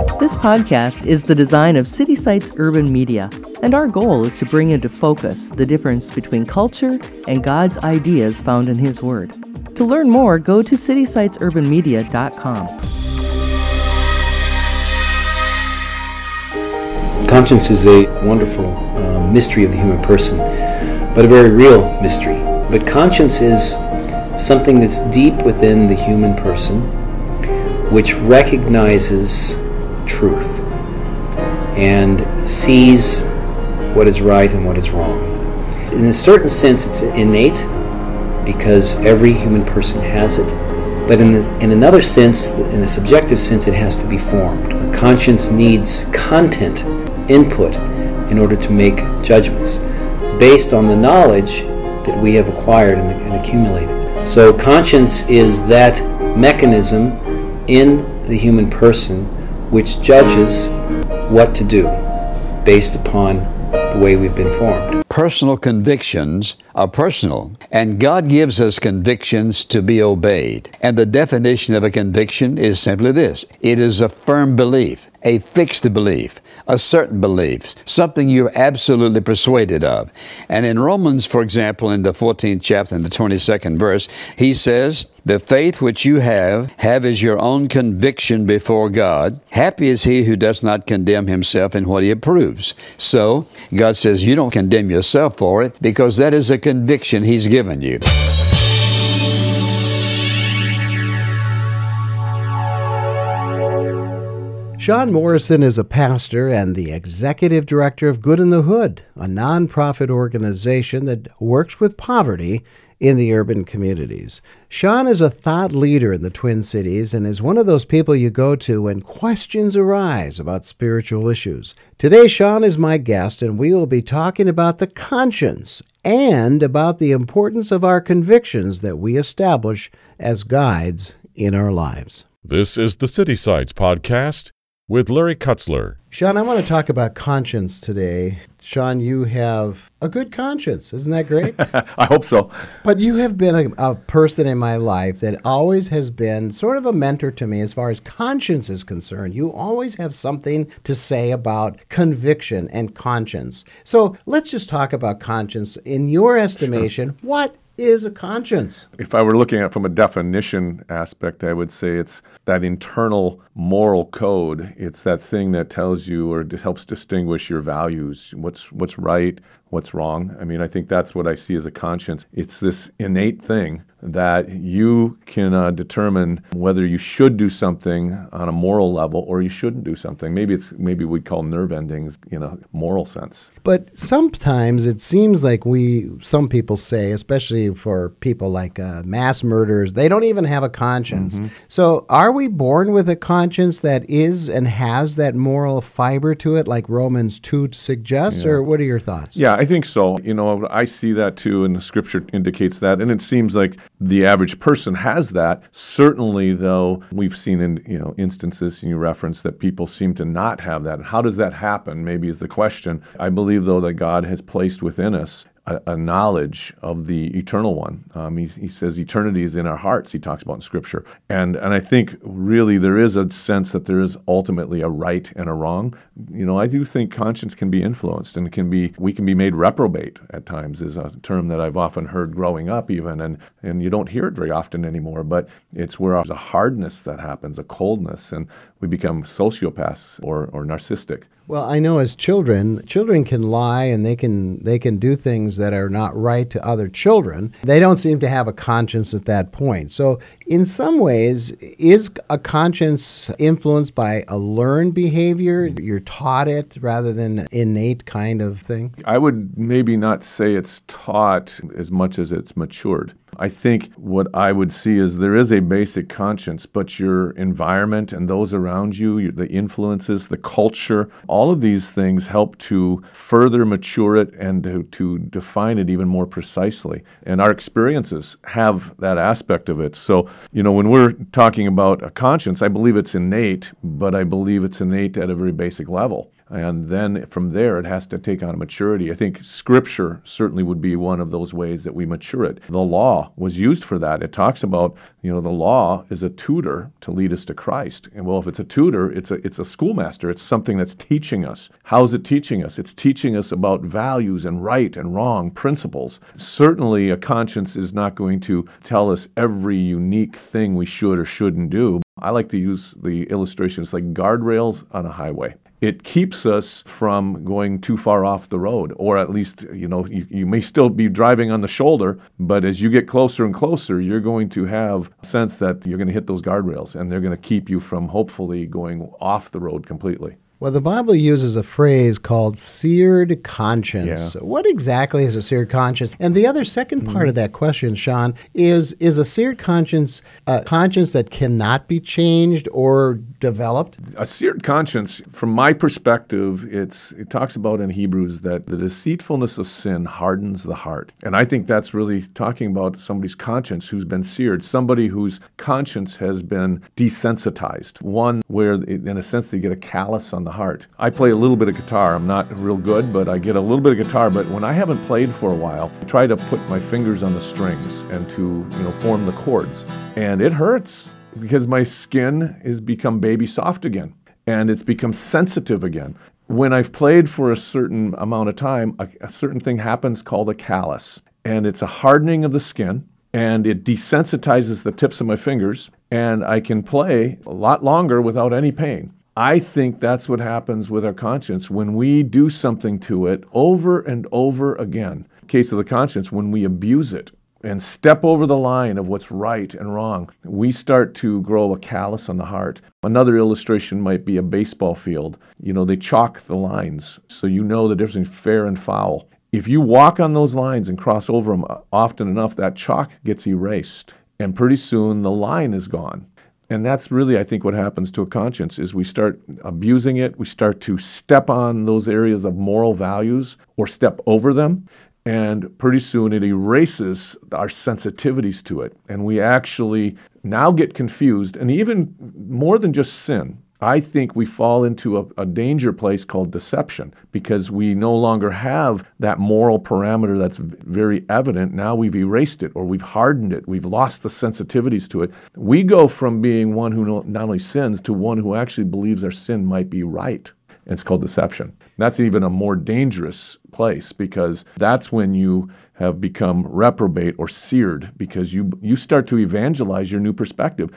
This podcast is the design of City Sites Urban Media, and our goal is to bring into focus the difference between culture and God's ideas found in His Word. To learn more, go to citysitesurbanmedia.com. Conscience is a wonderful uh, mystery of the human person, but a very real mystery. But conscience is something that's deep within the human person, which recognizes truth and sees what is right and what is wrong. In a certain sense, it's innate because every human person has it. But in, the, in another sense, in a subjective sense, it has to be formed. A conscience needs content, input, in order to make judgments based on the knowledge that we have acquired and, and accumulated. So, conscience is that mechanism in the human person which judges what to do based upon the way we've been formed. Personal convictions are personal, and God gives us convictions to be obeyed. And the definition of a conviction is simply this it is a firm belief, a fixed belief, a certain belief, something you're absolutely persuaded of. And in Romans, for example, in the 14th chapter and the 22nd verse, he says, the faith which you have, have as your own conviction before God. Happy is he who does not condemn himself in what he approves. So, God says you don't condemn yourself for it because that is a conviction he's given you. Shawn Morrison is a pastor and the executive director of Good in the Hood, a nonprofit organization that works with poverty in the urban communities. Shawn is a thought leader in the Twin Cities and is one of those people you go to when questions arise about spiritual issues. Today, Shawn is my guest, and we will be talking about the conscience and about the importance of our convictions that we establish as guides in our lives. This is the City Sites Podcast with Larry Kutzler. Shawn, I want to talk about conscience today. Shawn, you have a good conscience. Isn't that great? I hope so. But you have been a, a, person in my life that always has been sort of a mentor to me as far as conscience is concerned. You always have something to say about conviction and conscience. So let's just talk about conscience. In your estimation, sure. what is a conscience? If I were looking at it from a definition aspect, I would say it's that internal moral code. It's that thing that tells you or helps distinguish your values, what's what's right, what's wrong. I mean, I think that's what I see as a conscience. It's this innate thing that you can uh, determine whether you should do something on a moral level or you shouldn't do something. Maybe it's maybe we call nerve endings in a moral sense. But sometimes it seems like we, some people say, especially for people like uh, mass murderers, they don't even have a conscience. Mm-hmm. So are we born with a conscience that is and has that moral fiber to it, like Romans 2 suggests, yeah. or what are your thoughts? Yeah, I think so. You know, I see that too, and the scripture indicates that. And it seems like the average person has that. Certainly, though, we've seen in you know instances and you reference that people seem to not have that. How does that happen? Maybe is the question. I believe though that God has placed within us a, a knowledge of the eternal one. Um, he, he, says eternity is in our hearts. He talks about in Scripture, and and I think really there is a sense that there is ultimately a right and a wrong. You know, I do think conscience can be influenced and can be we can be made reprobate at times. Is a term that I've often heard growing up, even and and you don't hear it very often anymore. But it's where there's a hardness that happens, a coldness, and we become sociopaths or or narcissistic. Well, I know as children, children can lie and they can they can do things that are not right to other children. They don't seem to have a conscience at that point. So, in some ways, is a conscience influenced by a learned behavior? You're taught it rather than innate kind of thing? I would maybe not say it's taught as much as it's matured. I think what I would see is there is a basic conscience, but your environment and those around you, the influences, the culture, all of these things help to further mature it and to, to define it even more precisely. And our experiences have that aspect of it. So, you know, when we're talking about a conscience, I believe it's innate, but I believe it's innate at a very basic level. And then from there, it has to take on maturity. I think Scripture certainly would be one of those ways that we mature it. The law was used for that. It talks about, you know, the law is a tutor to lead us to Christ. And well, if it's a tutor, it's a it's a schoolmaster. It's something that's teaching us. How's it teaching us? It's teaching us about values and right and wrong principles. Certainly, a conscience is not going to tell us every unique thing we should or shouldn't do. I like to use the illustrations like guardrails on a highway. It keeps us from going too far off the road, or at least, you know, you, you may still be driving on the shoulder, but as you get closer and closer, you're going to have a sense that you're going to hit those guardrails and they're going to keep you from hopefully going off the road completely. Well, the Bible uses a phrase called seared conscience. Yeah. What exactly is a seared conscience? And the other 2nd part mm-hmm. of that question, Shawn, is is a seared conscience a conscience that cannot be changed or developed? A seared conscience, from my perspective, it's it talks about in Hebrews that the deceitfulness of sin hardens the heart. And I think that's really talking about somebody's conscience who's been seared, somebody whose conscience has been desensitized, one where in a sense they get a callus on the heart. I play a little bit of guitar. I'm not real good, but I get a little bit of guitar, but when I haven't played for a while, I try to put my fingers on the strings and to, you know, form the chords. And it hurts because my skin has become baby soft again and it's become sensitive again. When I've played for a certain amount of time, a, a certain thing happens called a callus, and it's a hardening of the skin and it desensitizes the tips of my fingers, and I can play a lot longer without any pain. I think that's what happens with our conscience when we do something to it over and over again. Case of the conscience, when we abuse it, and step over the line of what's right and wrong, we start to grow a callus on the heart. Another illustration might be a baseball field. You know, they chalk the lines so you know the difference between fair and foul. If you walk on those lines and cross over them uh, often enough, that chalk gets erased. And pretty soon the line is gone. And that's really, I think, what happens to a conscience is we start abusing it. We start to step on those areas of moral values or step over them. And pretty soon it erases our sensitivities to it. And we actually now get confused. And even more than just sin, I think we fall into a, a, danger place called deception because we no longer have that moral parameter that's very evident. Now we've erased it or we've hardened it. We've lost the sensitivities to it. We go from being one who not only sins to one who actually believes our sin might be right. And it's called deception. That's even a more dangerous place because that's when you have become reprobate or seared because you you start to evangelize your new perspective.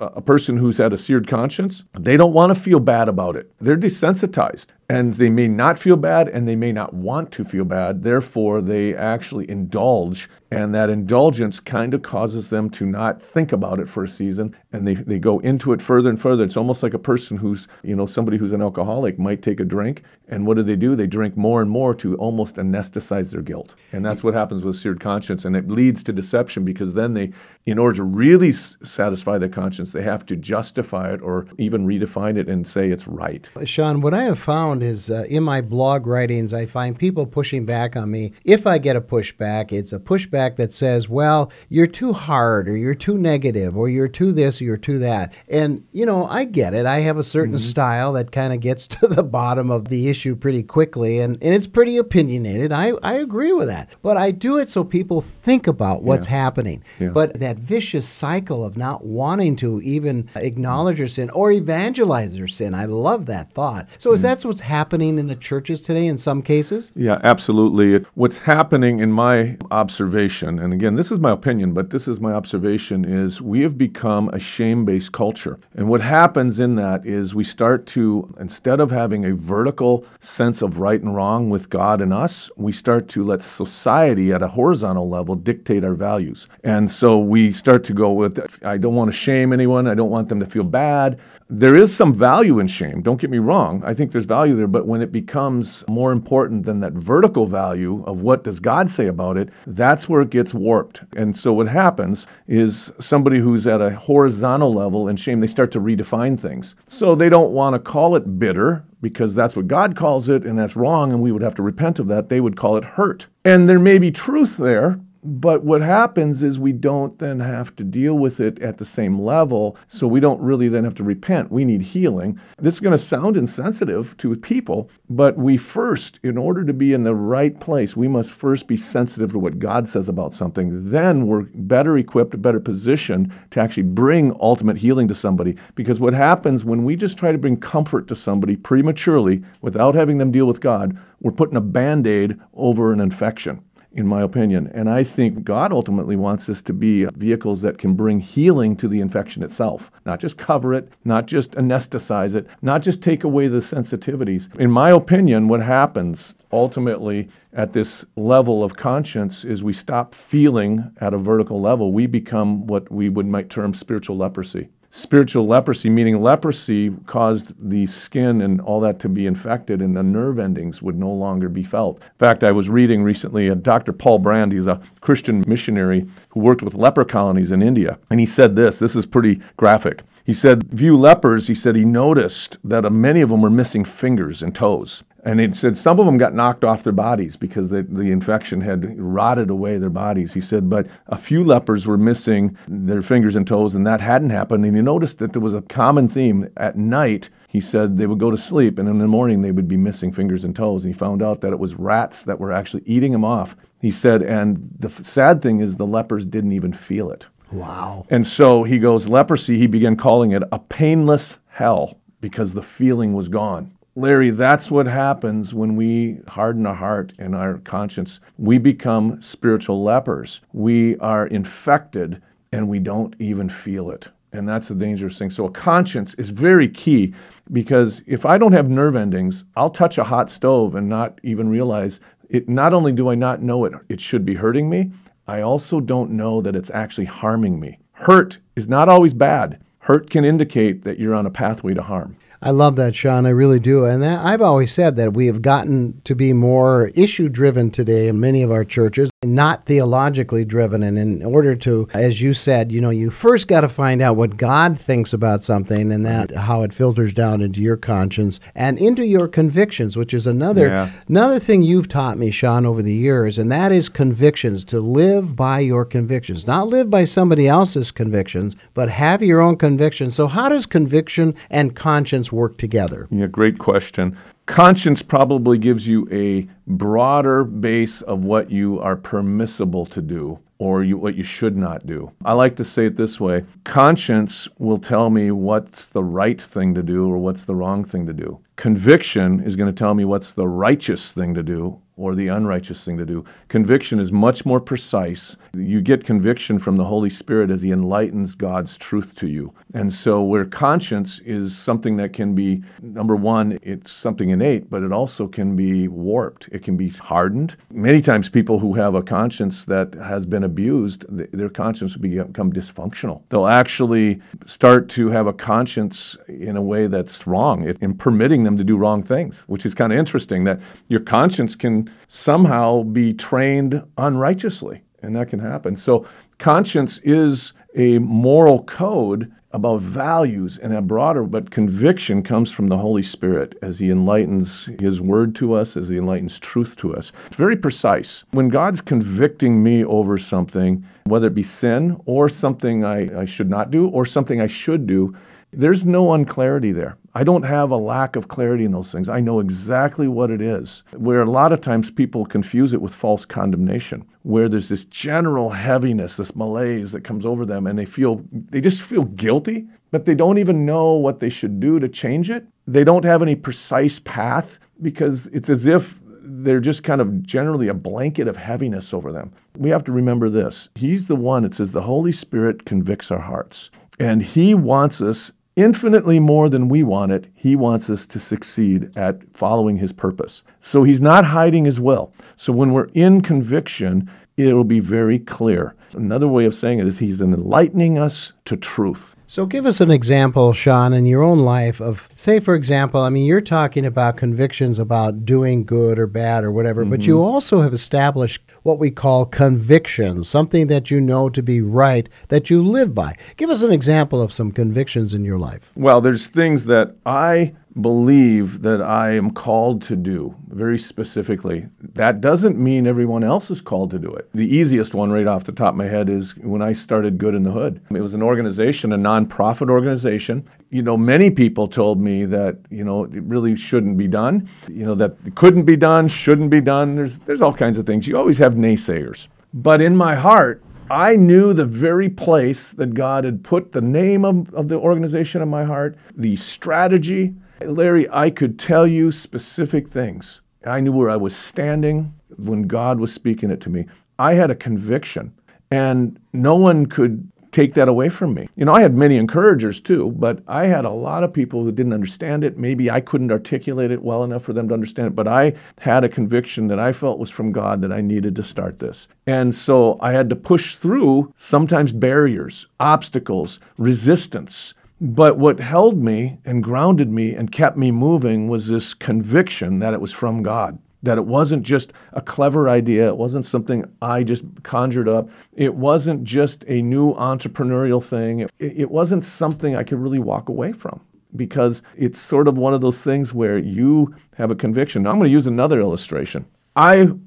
A person who's had a seared conscience, they don't want to feel bad about it. They're desensitized and they may not feel bad and they may not want to feel bad. Therefore, they actually indulge and that indulgence kind of causes them to not think about it for a season and they, they go into it further and further. It's almost like a person who's, you know, somebody who's an alcoholic might take a drink and what do they do? They drink more and more to almost anesthetize their guilt. And that's what happens with seared conscience. And it leads to deception because then they, in order to really s- satisfy their conscience, they have to justify it or even redefine it and say it's right. Shawn, what I have found is uh, in my blog writings, I find people pushing back on me. If I get a pushback, it's a pushback that says, well, you're too hard or you're too negative or you're too this or you're too that. And, you know, I get it. I have a certain mm-hmm. style that kind of gets to the bottom of the issue pretty quickly and, and it's pretty opinionated. I, I agree with that. But I do it so people think about what's yeah. happening. Yeah. But that vicious cycle of not wanting to even acknowledge their sin or evangelize their sin, I love that thought. So mm. is that what's happening in the churches today in some cases? Yeah, absolutely. What's happening in my observation, and again, this is my opinion, but this is my observation, is we have become a shame based culture. And what happens in that is we start to, instead of having a vertical sense of right and wrong with God and us, we start to let society at a horizontal level dictate our values. And so we start to go with, I don't want to shame anyone, I don't want them to feel bad. There is some value in shame, don't get me wrong. I think there's value there, but when it becomes more important than that vertical value of what does God say about it, that's where it gets warped. And so what happens is somebody who's at a horizontal level in shame, they start to redefine things. So they don't want to call it bitter because that's what God calls it and that's wrong and we would have to repent of that. They would call it hurt. And there may be truth there, But what happens is we don't then have to deal with it at the same level, so we don't really then have to repent. We need healing. This is going to sound insensitive to people, but we first, in order to be in the right place, we must first be sensitive to what God says about something. Then we're better equipped, better positioned to actually bring ultimate healing to somebody. Because what happens when we just try to bring comfort to somebody prematurely without having them deal with God, we're putting a band aid over an infection in my opinion. And I think God ultimately wants us to be vehicles that can bring healing to the infection itself, not just cover it, not just anesthetize it, not just take away the sensitivities. In my opinion, what happens ultimately at this level of conscience is we stop feeling at a vertical level. We become what we would might term spiritual leprosy spiritual leprosy, meaning leprosy caused the skin and all that to be infected, and the nerve endings would no longer be felt. In fact, I was reading recently uh, Dr. Paul Brand, he's a Christian missionary who worked with leper colonies in India, and he said this this is pretty graphic. He said, View lepers, he said he noticed that uh, many of them were missing fingers and toes. And he said some of them got knocked off their bodies because the, the infection had rotted away their bodies. He said, but a few lepers were missing their fingers and toes, and that hadn't happened. And he noticed that there was a common theme at night. He said they would go to sleep, and in the morning they would be missing fingers and toes. And he found out that it was rats that were actually eating them off. He said, and the sad thing is the lepers didn't even feel it. Wow. And so he goes, leprosy, he began calling it a painless hell because the feeling was gone. Larry, that's what happens when we harden our heart and our conscience. We become spiritual lepers. We are infected and we don't even feel it. And that's the dangerous thing. So, a conscience is very key because if I don't have nerve endings, I'll touch a hot stove and not even realize it. Not only do I not know it, it should be hurting me, I also don't know that it's actually harming me. Hurt is not always bad. Hurt can indicate that you're on a pathway to harm. I love that, Shawn. I really do. And that, I've always said that we have gotten to be more issue driven today in many of our churches not theologically driven. And in order to, as you said, you know, you first got to find out what God thinks about something and that how it filters down into your conscience and into your convictions, which is another yeah. another thing you've taught me, Shawn, over the years, and that is convictions, to live by your convictions. Not live by somebody else's convictions, but have your own convictions. So how does conviction and conscience work together? Yeah, great question. Conscience probably gives you a broader base of what you are permissible to do or you, what you should not do. I like to say it this way conscience will tell me what's the right thing to do or what's the wrong thing to do. Conviction is going to tell me what's the righteous thing to do or the unrighteous thing to do. Conviction is much more precise. You get conviction from the Holy Spirit as He enlightens God's truth to you. And so, where conscience is something that can be, number one, it's something innate, but it also can be warped. It can be hardened. Many times, people who have a conscience that has been abused, their conscience will become dysfunctional. They'll actually start to have a conscience in a way that's wrong, in permitting them to do wrong things, which is kind of interesting that your conscience can somehow be trained unrighteously, and that can happen. So, conscience is a moral code about values and a broader, but conviction comes from the Holy Spirit as He enlightens His word to us, as He enlightens truth to us. It's very precise. When God's convicting me over something, whether it be sin or something I, I should not do or something I should do, there's no unclarity there. I don't have a lack of clarity in those things. I know exactly what it is. Where a lot of times people confuse it with false condemnation, where there's this general heaviness, this malaise that comes over them, and they feel, they just feel guilty, but they don't even know what they should do to change it. They don't have any precise path because it's as if they're just kind of generally a blanket of heaviness over them. We have to remember this. He's the one, it says, the Holy Spirit convicts our hearts. And He wants us infinitely more than we want it, he wants us to succeed at following his purpose. So he's not hiding his will. So when we're in conviction, it'll be very clear. Another way of saying it is he's enlightening us to truth. So, give us an example, Shawn, in your own life of, say, for example, I mean, you're talking about convictions about doing good or bad or whatever, mm-hmm. but you also have established what we call convictions, something that you know to be right that you live by. Give us an example of some convictions in your life. Well, there's things that I believe that I am called to do very specifically. That doesn't mean everyone else is called to do it. The easiest one, right off the top of my head, is when I started Good in the Hood. It was an organization, a nonprofit organization. You know, many people told me that, you know, it really shouldn't be done, you know, that it couldn't be done, shouldn't be done. There's, there's all kinds of things. You always have naysayers. But in my heart, I knew the very place that God had put the name of, of the organization in my heart, the strategy. Larry, I could tell you specific things. I knew where I was standing when God was speaking it to me. I had a conviction, and no one could take that away from me. You know, I had many encouragers too, but I had a lot of people who didn't understand it. Maybe I couldn't articulate it well enough for them to understand it, but I had a conviction that I felt was from God that I needed to start this. And so I had to push through sometimes barriers, obstacles, resistance. But what held me and grounded me and kept me moving was this conviction that it was from God that it wasn't just a clever idea, it wasn't something I just conjured up, it wasn't just a new entrepreneurial thing, it, it, wasn't something I could really walk away from because it's sort of one of those things where you have a conviction. Now I'm going to use another illustration. I, you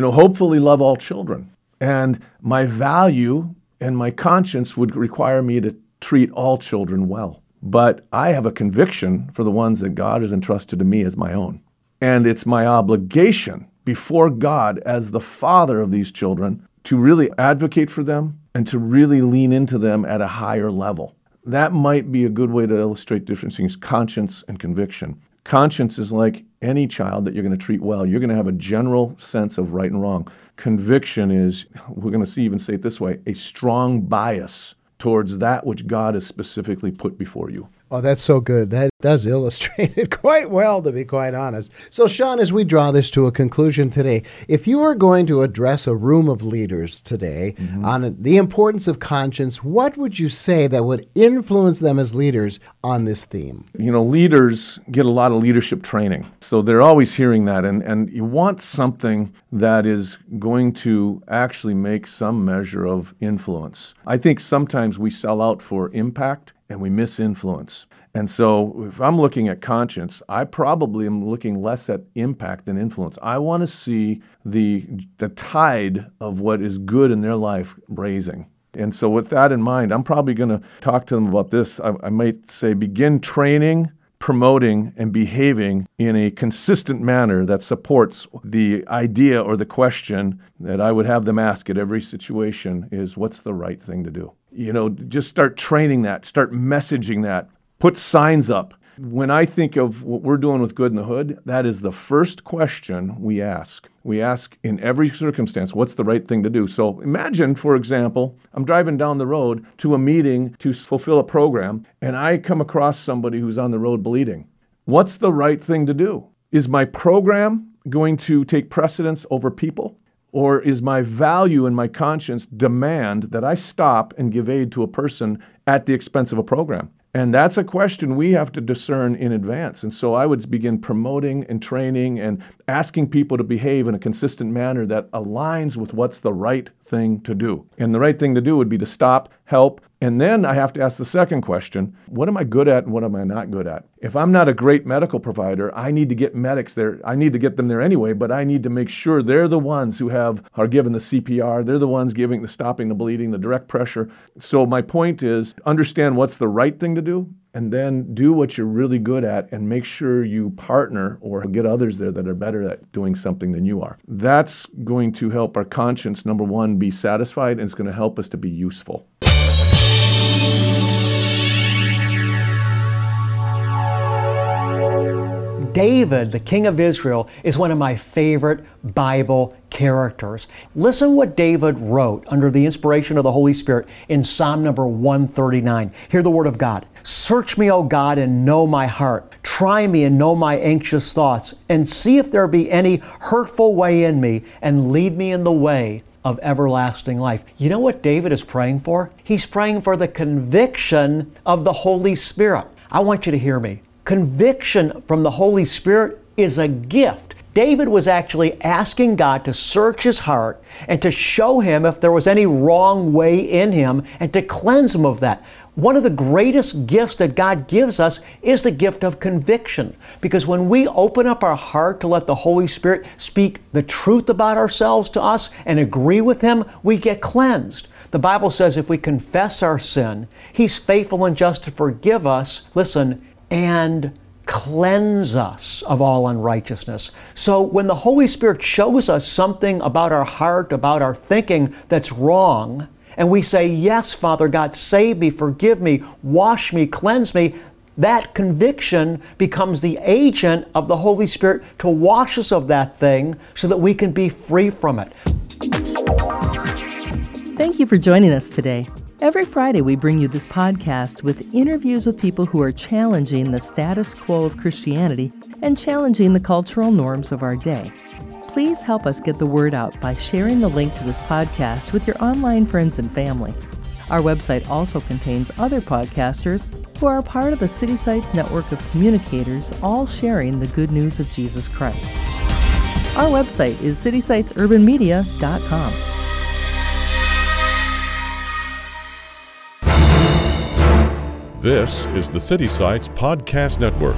know, hopefully love all children, and my value and my conscience would require me to treat all children well. But I have a conviction for the ones that God has entrusted to me as my own. And it's my obligation before God as the father of these children to really advocate for them and to really lean into them at a higher level. That might be a good way to illustrate different things conscience and conviction. Conscience is like any child that you're going to treat well. You're going to have a general sense of right and wrong. Conviction is, we're going to see even say it this way, a strong bias towards that which God has specifically put before you. Oh, that's so good. That does illustrate it quite well, to be quite honest. So, Shawn, as we draw this to a conclusion today, if you were going to address a room of leaders today mm-hmm. on the importance of conscience, what would you say that would influence them as leaders on this theme? You know, leaders get a lot of leadership training. So they're always hearing that. And, and you want something that is going to actually make some measure of influence. I think sometimes we sell out for impact and we miss influence. And so, if I'm looking at conscience, I probably am looking less at impact than influence. I want to see the, the tide of what is good in their life raising. And so, with that in mind, I'm probably going to talk to them about this. I, I might say, begin training, promoting, and behaving in a consistent manner that supports the idea or the question that I would have them ask at every situation is what's the right thing to do? You know, just start training that, start messaging that, put signs up. When I think of what we're doing with Good in the Hood, that is the first question we ask. We ask in every circumstance, what's the right thing to do? So imagine, for example, I'm driving down the road to a meeting to fulfill a program, and I come across somebody who's on the road bleeding. What's the right thing to do? Is my program going to take precedence over people? Or is my value and my conscience demand that I stop and give aid to a person at the expense of a program? And that's a question we have to discern in advance. And so I would begin promoting and training and asking people to behave in a consistent manner that aligns with what's the right thing to do. And the right thing to do would be to stop, help, and then I have to ask the second question what am I good at and what am I not good at? If I'm not a great medical provider, I need to get medics there. I need to get them there anyway, but I need to make sure they're the ones who have are given the CPR. They're the ones giving the stopping the bleeding, the direct pressure. So my point is understand what's the right thing to do and then do what you're really good at and make sure you partner or get others there that are better at doing something than you are. That's going to help our conscience number 1 be satisfied and it's going to help us to be useful. David, the king of Israel, is one of my favorite Bible characters. Listen what David wrote under the inspiration of the Holy Spirit in Psalm number 139. Hear the word of God. Search me, O God, and know my heart. Try me and know my anxious thoughts, and see if there be any hurtful way in me, and lead me in the way of everlasting life. You know what David is praying for? He's praying for the conviction of the Holy Spirit. I want you to hear me. Conviction from the Holy Spirit is a gift. David was actually asking God to search his heart and to show him if there was any wrong way in him and to cleanse him of that. one of the greatest gifts that God gives us is the gift of conviction. Because when we open up our heart to let the Holy Spirit speak the truth about ourselves to us and agree with Him, we get cleansed. The Bible says if we confess our sin, He's faithful and just to forgive us, listen, and cleanse us of all unrighteousness. So when the Holy Spirit shows us something about our heart, about our thinking that's wrong, and we say, Yes, Father God, save me, forgive me, wash me, cleanse me, that conviction becomes the agent of the Holy Spirit to wash us of that thing so that we can be free from it. Thank you for joining us today. Every Friday, we bring you this podcast with interviews with people who are challenging the status quo of Christianity and challenging the cultural norms of our day please help us get the word out by sharing the link to this podcast with your online friends and family. Our website also contains other podcasters who are part of the City Sites network of communicators, all sharing the good news of Jesus Christ. Our website is citysitesurbanmedia.com. This is the City Sites Podcast Network.